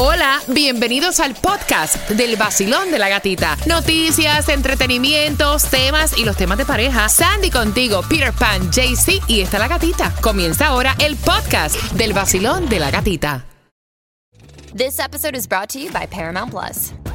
Hola, bienvenidos al podcast del vacilón de la gatita. Noticias, entretenimientos, temas y los temas de pareja. Sandy contigo, Peter Pan, JC y está la gatita. Comienza ahora el podcast del vacilón de la gatita. This episode is brought to you by Paramount Plus.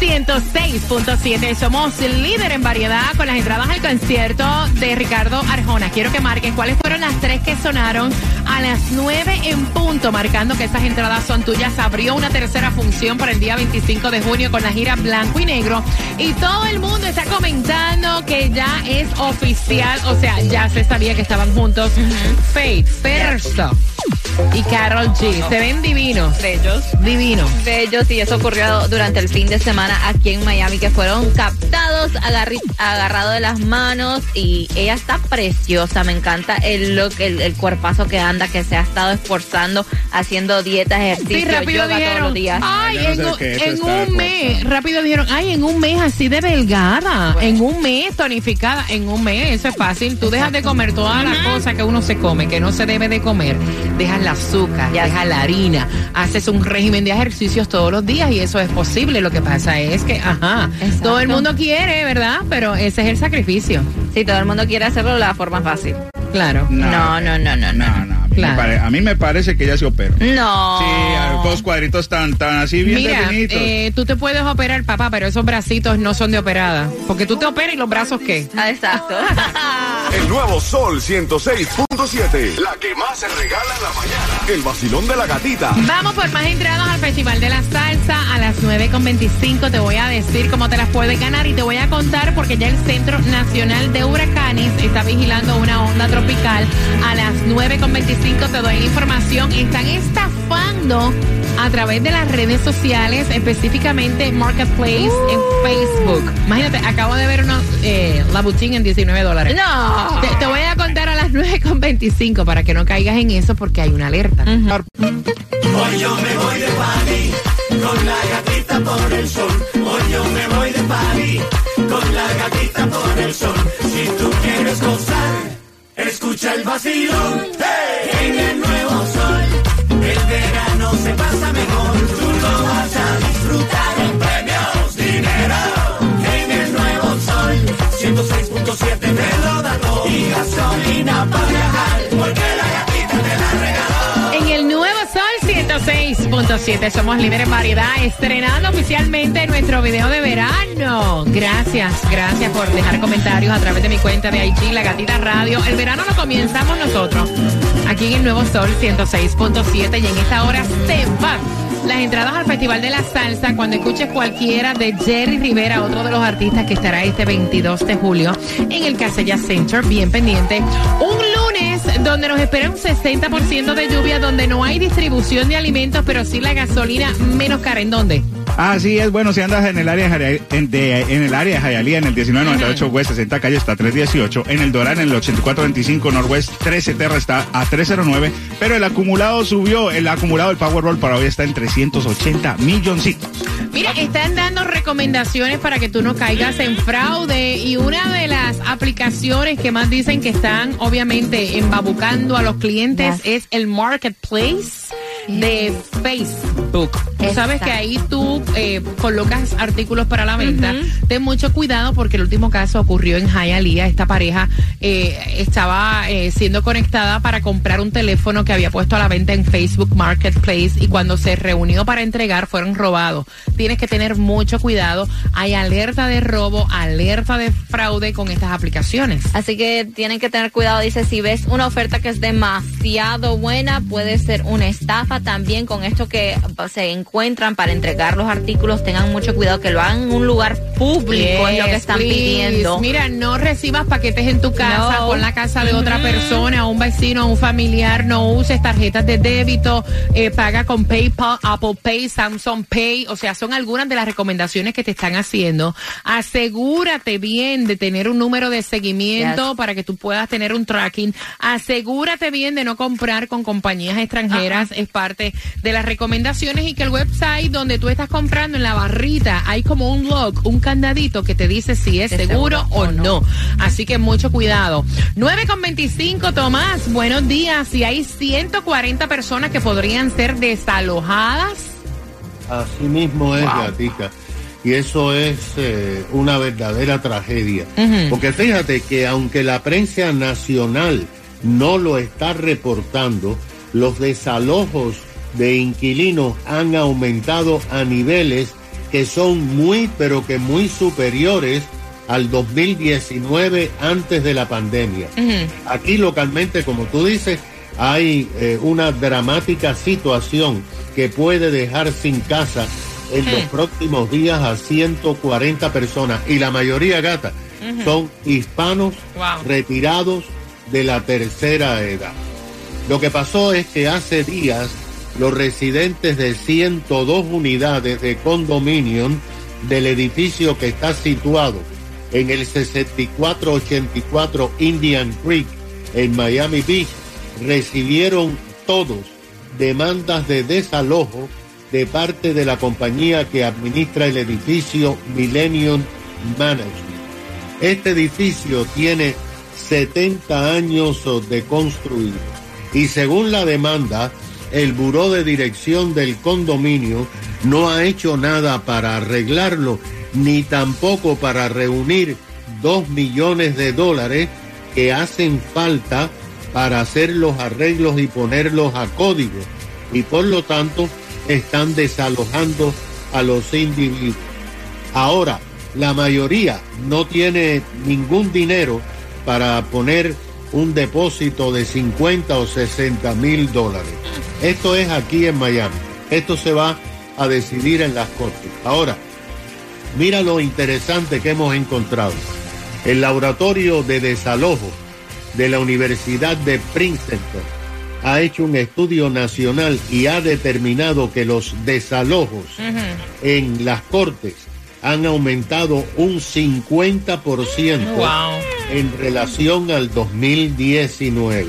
106.7 somos líder en variedad con las entradas al concierto de Ricardo Arjona. Quiero que marquen cuáles fueron las tres que sonaron a las 9 en punto, marcando que esas entradas son tuyas. Abrió una tercera función para el día 25 de junio con la gira Blanco y Negro. Y todo el mundo está comentando que ya es oficial, o sea, ya se sabía que estaban juntos. Faith, Perso y Carol G. Se ven divinos. Bellos. Divinos. Bellos, y eso ocurrió durante el fin de semana aquí en Miami, que fueron captados, agarrados de las manos, y ella está preciosa, me encanta el look, el, el cuerpazo que anda, que se ha estado esforzando, haciendo dietas, Sí, ejercicio, rápido yoga todos dijeron, los días. ay, no en, sé un- en mes, rápido dijeron, ay, en un mes así de delgada, en un mes tonificada, en un mes, eso es fácil, tú dejas de comer todas las cosas que uno se come, que no se debe de comer, dejas el azúcar, Ya. dejas la harina, haces un régimen de ejercicios todos los días y eso es posible, lo que pasa es que, ajá, Exacto. todo el mundo quiere, ¿verdad? Pero ese es el sacrificio, Sí, todo el mundo quiere hacerlo de la forma fácil. claro. No, no, no, no, no. No, no. A mí, Claro. me pare- a mí me parece que ella se operó. No. Sí, dos cuadritos tan, tan así bien Mira, definidos. eh, tú te puedes operar, papá, pero esos bracitos no son de operada. Porque tú te operas y los brazos, ¿qué? Ah, Exacto. El nuevo Sol 106.7. La que más se regala en la mañana. El vacilón de la gatita. Vamos por más entradas al Festival de la Salsa a las 9.25. Te voy a decir cómo te las puedes ganar y te voy a contar porque ya el Centro Nacional de Huracanes está vigilando una onda tropical. A las 9.25 te doy la información. Están estafando a través de las redes sociales, específicamente Marketplace en Facebook. Imagínate, acabo de ver unos eh, Labutín en 19 dólares. no. Te, te voy a contar a las 9.25 para que no caigas en eso porque hay una alerta. Hoy yo me voy de party con la gatita por el sol. Hoy yo me voy de party con la gatita por el sol. Si tú quieres gozar, escucha el vacilón. ¡Hey! En el nuevo sol, el verano se pasa mejor. Tú lo vas a disfrutar 106.7 somos líderes en variedad, estrenando oficialmente nuestro video de verano. Gracias, gracias por dejar comentarios a través de mi cuenta de IG, La Gatita Radio. El verano lo comenzamos nosotros, aquí en el nuevo Sol 106.7 y en esta hora se van las entradas al Festival de la Salsa cuando escuches cualquiera de Jerry Rivera, otro de los artistas que estará este 22 de julio en el Casella Center, bien pendiente. Un lunes donde nos espera un 60% de lluvia, donde no hay distribución de alimentos, pero sí la gasolina menos cara. ¿En dónde? Así es, bueno, si andas en el área de, en, de- en el área de Jayalía, en el 1998 West 60 calle está a 318, en el Dorán en el 8425 Northwest 13 Terra está a 309, pero el acumulado subió, el acumulado del Powerball para hoy está en 380 milloncitos. Mira, están dando recomendaciones para que tú no caigas en fraude y una de las aplicaciones que más dicen que están obviamente embabucando a los clientes Yes. es el Marketplace de Facebook. Tú sabes que ahí tú eh, colocas artículos para la venta. Ten mucho cuidado porque el último caso ocurrió en Hialeah. Esta pareja eh, estaba eh, siendo conectada para comprar un teléfono que había puesto a la venta en Facebook Marketplace y cuando se reunió para entregar fueron robados. Tienes que tener mucho cuidado. Hay alerta de robo, alerta de fraude con estas aplicaciones. Así que tienen que tener cuidado. Dice, si ves una oferta que es demasiado buena, puede ser una estafa. También con esto que pues, se encuentran para entregar los artículos, tengan mucho cuidado que lo hagan en un lugar público, es lo que están Please. pidiendo. Mira, no recibas paquetes en tu casa, No. con la casa de otra persona, un vecino, un familiar, no uses tarjetas de débito, eh, paga con PayPal, Apple Pay, Samsung Pay, o sea, son algunas de las recomendaciones que te están haciendo. Asegúrate bien de tener un número de seguimiento Yes. para que tú puedas tener un tracking. Asegúrate bien de no comprar con compañías extranjeras, es parte de las recomendaciones y que el website donde tú estás comprando en la barrita hay como un log, un candadito que te dice si es seguro, seguro o no. Así que mucho cuidado. 9 con 25, Tomás, buenos días. Si hay 140 personas que podrían ser desalojadas. Así mismo es, Gatica. Y eso es eh, una verdadera tragedia. Porque fíjate que aunque la prensa nacional no lo está reportando, los desalojos de inquilinos han aumentado a niveles que son muy, pero que muy superiores al 2019 antes de la pandemia. Aquí localmente, como tú dices, hay eh, una dramática situación que puede dejar sin casa en los próximos días a 140 personas y la mayoría gata son hispanos Wow. retirados de la tercera edad. Lo que pasó es que hace días los residentes de 102 unidades de condominium del edificio que está situado en el 6484 Indian Creek en Miami Beach recibieron todos demandas de desalojo de parte de la compañía que administra el edificio Millennium Management. Este edificio tiene 70 años de construido y según la demanda, el buró de dirección del condominio no ha hecho nada para arreglarlo ni tampoco para reunir dos millones de dólares que hacen falta para hacer los arreglos y ponerlos a código y por lo tanto están desalojando a los individuos. Ahora, la mayoría no tiene ningún dinero para poner un depósito de 50 o 60 mil dólares. Esto es aquí en Miami. Esto se va a decidir en las cortes. Ahora, mira lo interesante que hemos encontrado. El laboratorio de desalojo de la Universidad de Princeton ha hecho un estudio nacional y ha determinado que los desalojos en las cortes han aumentado un 50% Wow. en relación al 2019.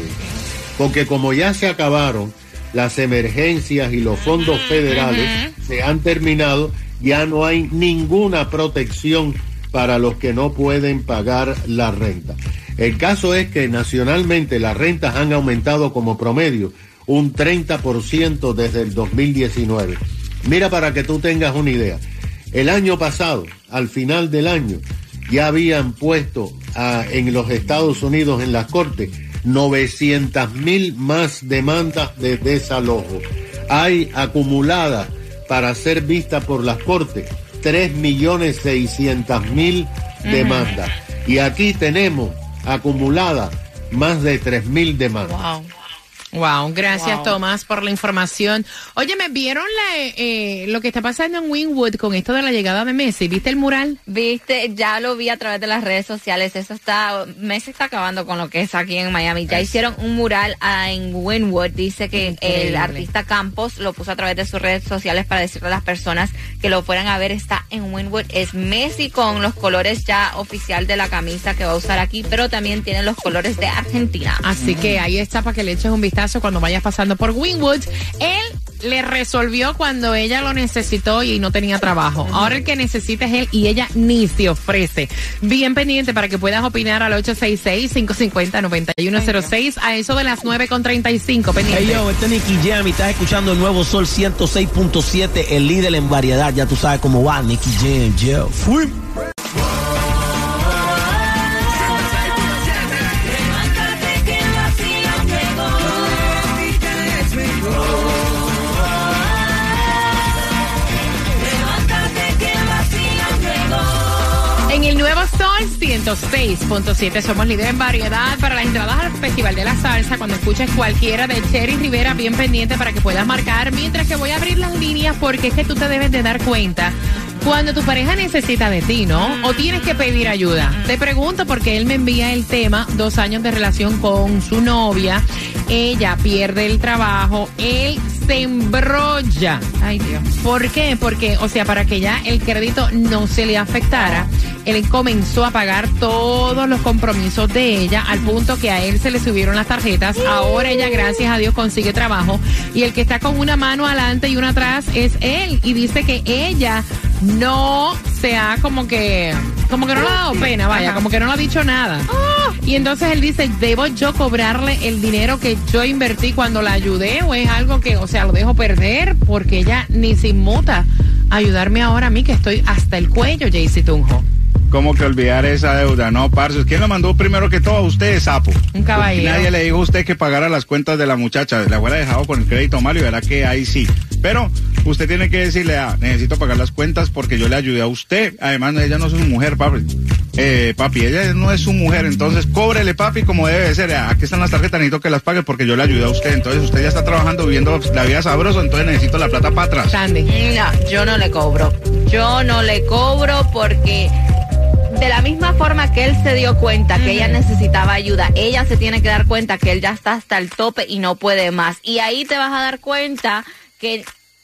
Porque como ya se acabaron las emergencias y los fondos federales, se han terminado, ya no hay ninguna protección para los que no pueden pagar la renta. El caso es que nacionalmente las rentas han aumentado como promedio un 30% desde el 2019. Mira para que tú tengas una idea. El año pasado, al final del año, ya habían puesto en los Estados Unidos en las cortes 900 mil más demandas de desalojo. Hay acumuladas para ser vistas por las cortes 3 millones 600 mil demandas. Y aquí tenemos acumuladas más de 3 mil demandas. Wow. Wow, gracias Wow. Tomás por la información. Oye, ¿me vieron la, eh, lo que está pasando en Wynwood con esto de la llegada de Messi? ¿Viste el mural? Viste, ya lo vi a través de las redes sociales. Eso está, Messi está acabando con lo que es aquí en Miami. Ya hicieron un mural ah, en Wynwood. Dice que Increíble. el artista Campos lo puso a través de sus redes sociales para decirle a las personas que lo fueran a ver. Está en Wynwood. Es Messi con los colores ya oficial de la camisa que va a usar aquí, pero también tiene los colores de Argentina. Así que ahí está para que le eches un vistazo cuando vayas pasando por Wynwood. Él le resolvió cuando ella lo necesitó y no tenía trabajo. Ahora el que necesita es él y ella ni se ofrece. Bien pendiente para que puedas opinar al 866-550-9106 a eso de las 9.35. Pendiente. Hey yo, este es Nicky Jam y estás escuchando el nuevo Sol 106.7, el líder en variedad. Ya tú sabes cómo va, Nicky Jam, yo. Fui. Sol 106.7. Somos líderes en variedad para las entradas al Festival de la Salsa. Cuando escuches cualquiera de Cherry Rivera, bien pendiente para que puedas marcar. Mientras que voy a abrir las líneas porque es que tú te debes de dar cuenta cuando tu pareja necesita de ti, ¿no? O tienes que pedir ayuda. Te pregunto porque él me envía el tema, dos años de relación con su novia, ella pierde el trabajo, él se embrolla. Ay Dios. ¿Por qué? Porque, o sea, para que ya el crédito no se le afectara, él comenzó a pagar todos los compromisos de ella al punto que a él se le subieron las tarjetas. Ahora ella, gracias a Dios, consigue trabajo y el que está con una mano adelante y una atrás es él y dice que ella no se ha como que como que no le ha dado pena, vaya, como que no le ha dicho nada. Y entonces él dice, ¿debo yo cobrarle el dinero que yo invertí cuando la ayudé o es algo que, o sea, lo dejo perder porque ella ni se inmuta ayudarme ahora a mí que estoy hasta el cuello, Jaycee Tunjo? ¿Cómo que olvidar esa deuda? No, parce. ¿Quién lo mandó primero que todo? Usted, sapo. Un caballero. Nadie le dijo a usted que pagara las cuentas de la muchacha. La hubiera dejado con el crédito malo y verá que ahí sí. Pero usted tiene que decirle, ah, necesito pagar las cuentas porque yo le ayudé a usted. Además, ella no es su mujer, papi. Eh, papi, ella no es su mujer, entonces cóbrele, papi, como debe de ser. Ah, Aquí están las tarjetas, necesito que las pague porque yo le ayudé a usted. Entonces usted ya está trabajando, viviendo la vida sabrosa, entonces necesito la plata para atrás. Sandy. No, yo no le cobro. Yo no le cobro porque de la misma forma que él se dio cuenta que ella necesitaba ayuda, ella se tiene que dar cuenta que él ya está hasta el tope y no puede más. Y ahí te vas a dar cuenta que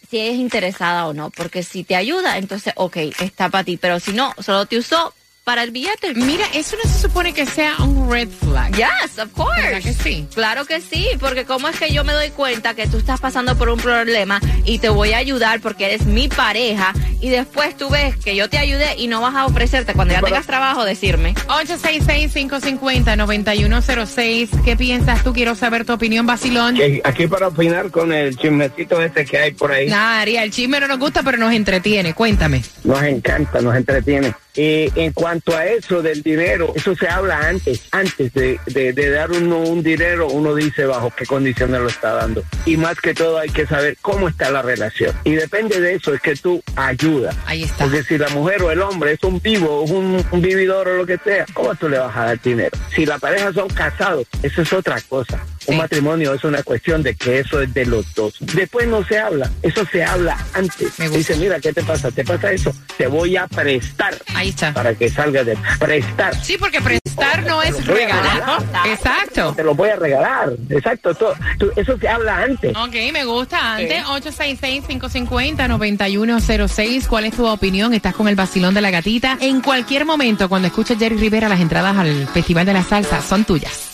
si es interesada o no, porque si te ayuda, entonces, ok, está para ti, pero si no, solo te usó para el billete. Mira, eso no se supone que sea un red flag. Yes, of course. ¿Verdad que sí? Claro que sí, porque cómo es que yo me doy cuenta que tú estás pasando por un problema y te voy a ayudar porque eres mi pareja y después tú ves que yo te ayudé y no vas a ofrecerte cuando ya tengas trabajo decirme. 866-550-9106. ¿Qué piensas tú? Quiero saber tu opinión, Basilón. Aquí para opinar con el chismecito este que hay por ahí. Nah, Ariel, el chisme no nos gusta, pero nos entretiene. Cuéntame. Nos encanta, nos entretiene. Y en cuanto a eso del dinero, eso se habla antes, antes de, de- de dar uno un dinero, uno dice bajo qué condiciones lo está dando. Y más que todo hay que saber cómo está la relación. Y depende de eso, es que tú ayudas. Ahí está. Porque si la mujer o el hombre es un vivo, es un, un vividor o lo que sea, ¿cómo tú le vas a dar dinero? Si la pareja son casados, eso es otra cosa. Un Sí. matrimonio es una cuestión de que eso es de los dos. Después no se habla, eso se habla antes. Me gusta. Dice, mira, ¿qué te pasa? ¿Te pasa eso? Te voy a prestar Ahí está. para que salgas de prestar. Sí, porque prestar no es regalar. Exacto. Te lo voy a regalar. Exacto. todo. Eso se habla antes. Ok, me gusta. Antes, 866-550-9106. ¿Cuál es tu opinión? Estás con el vacilón de la gatita. En cualquier momento, cuando escuches Jerry Rivera, las entradas al Festival de la Salsa son tuyas.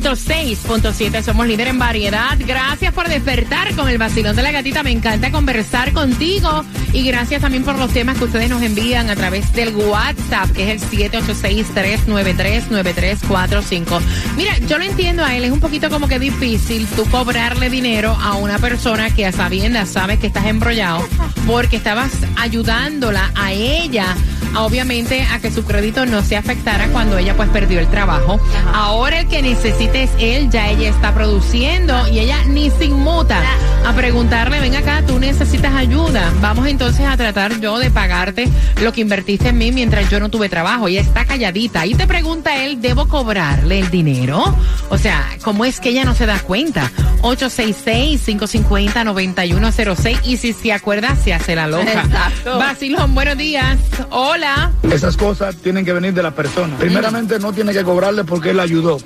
106.7 somos líder en variedad. Gracias por despertar con el vacilón de la gatita. Me encanta conversar contigo. Y gracias también por los temas que ustedes nos envían a través del WhatsApp, que es el 786-393-9345. Mira, yo lo entiendo a él. Es un poquito como que difícil tú cobrarle dinero a una persona que a sabiendas sabes que estás embrollado porque estabas ayudándola a ella obviamente a que su crédito no se afectara cuando ella pues perdió el trabajo. Ahora el que necesite es él, ya ella está produciendo y ella ni se inmuta a preguntarle, ven acá, tú necesitas ayuda. Vamos entonces a tratar yo de pagarte lo que invertiste en mí mientras yo no tuve trabajo. Ella está calladita. Y te pregunta él, ¿debo cobrarle el dinero? O sea, ¿cómo es que ella no se da cuenta? 866-550-9106 y si se acuerda, se hace la loca. Exacto. Basilón, buenos días. Hola. Esas cosas tienen que venir de la persona. Primeramente no tiene que cobrarle porque él la ayudó.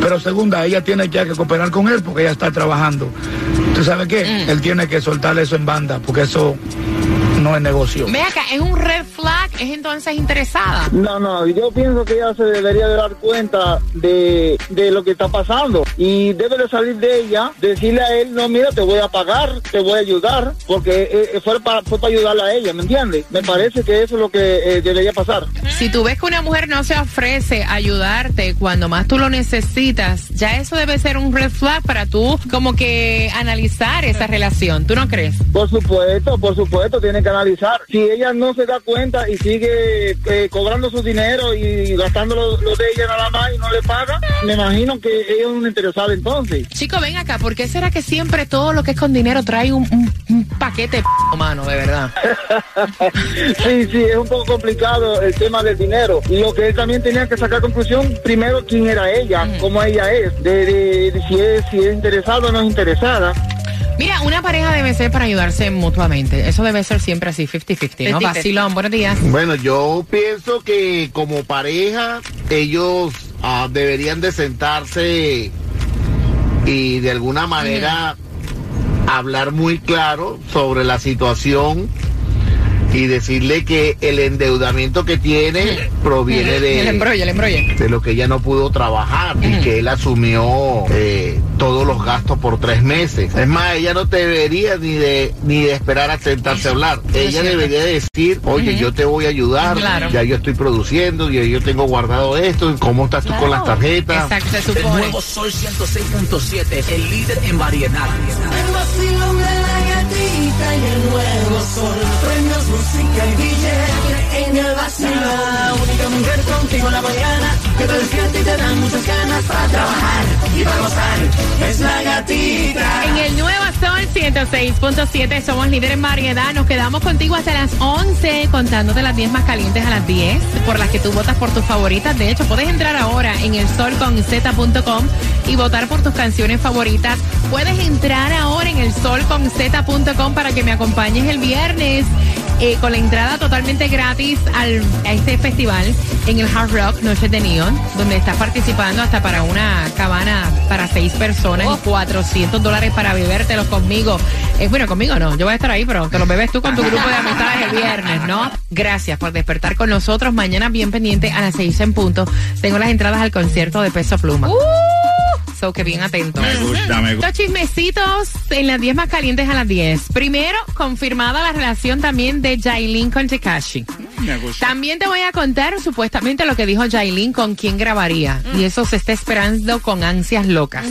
Pero segunda, ella tiene ya que cooperar con él porque ella está trabajando. ¿Tú sabes qué? Él tiene que soltar eso en banda porque eso no es negocio. Ve acá, ¿es un red flag? ¿Es entonces interesada? No, no, yo pienso que ella se debería de dar cuenta de, de lo que está pasando y debe de salir de ella, decirle a él, no, mira, te voy a pagar, te voy a ayudar, porque eh, fue para fue para ayudarla a ella, ¿me entiendes? Me parece que eso es lo que eh, debería pasar. Si tú ves que una mujer no se ofrece a ayudarte cuando más tú lo necesitas, ya eso debe ser un red flag para tú como que analizar esa relación. ¿Tú no crees? Por supuesto, por supuesto, tiene que analizar. Si ella no se da cuenta y sigue eh, cobrando su dinero y gastando lo, lo de ella nada más y no le paga, me imagino que ella es una interesada entonces. Chico, ven acá, ¿por qué será que siempre todo lo que es con dinero trae un, un- un paquete de p- mano, de verdad? Sí, sí, es un poco complicado el tema del dinero. Lo que él también tenía que sacar conclusión, primero, quién era ella, cómo ella es, de, de- de si, es si es interesada o no es interesada. Mira, una pareja debe ser para ayudarse mutuamente. Eso debe ser siempre así, 50-50, ¿no? 50-50. Vacilón, buenos días. Bueno, yo pienso que como pareja ellos ah, deberían de sentarse y de alguna manera hablar muy claro sobre la situación y decirle que el endeudamiento que tiene proviene de, El embrolle, el embrolle. de lo que ella no pudo trabajar y que él asumió eh, todos los gastos por tres meses. Es más, ella no debería ni de ni de esperar a sentarse a hablar. Ella debería decir, oye, yo te voy a ayudar, Claro. ya yo estoy produciendo, ya yo tengo guardado esto, ¿cómo estás tú con las tarjetas? Exacto, se El nuevo Sol 106.7, el líder en variedad. El vacilón de la gatita y el nuevo sol. Premios, en el nuevo Sol 106.7 somos líderes en variedad. Nos quedamos contigo hasta las 11 contándote las 10 más calientes a las 10 por las que tú votas por tus favoritas. De hecho, puedes entrar ahora en el solconz.com y votar por tus canciones favoritas. Puedes entrar ahora en el solconz.com para que me acompañes el viernes eh, con la entrada totalmente gratis al, a este festival en el Hard Rock Noches de Neon, donde estás participando hasta para una cabana para seis personas y 400 dólares para bebértelos conmigo. Eh, bueno, conmigo no, yo voy a estar ahí, pero te los bebes tú con tu grupo de amistades el viernes, ¿no? Gracias por despertar con nosotros. Mañana bien pendiente a las seis en punto. Tengo las entradas al concierto de Peso Pluma. So que bien atentos. Me gusta, me gusta. Los chismecitos en las 10 más calientes a las 10. Primero, confirmada la relación también de Jailin con Tekashi. Me gusta. También te voy a contar supuestamente lo que dijo Jailin con quién grabaría. Y eso se está esperando con ansias locas.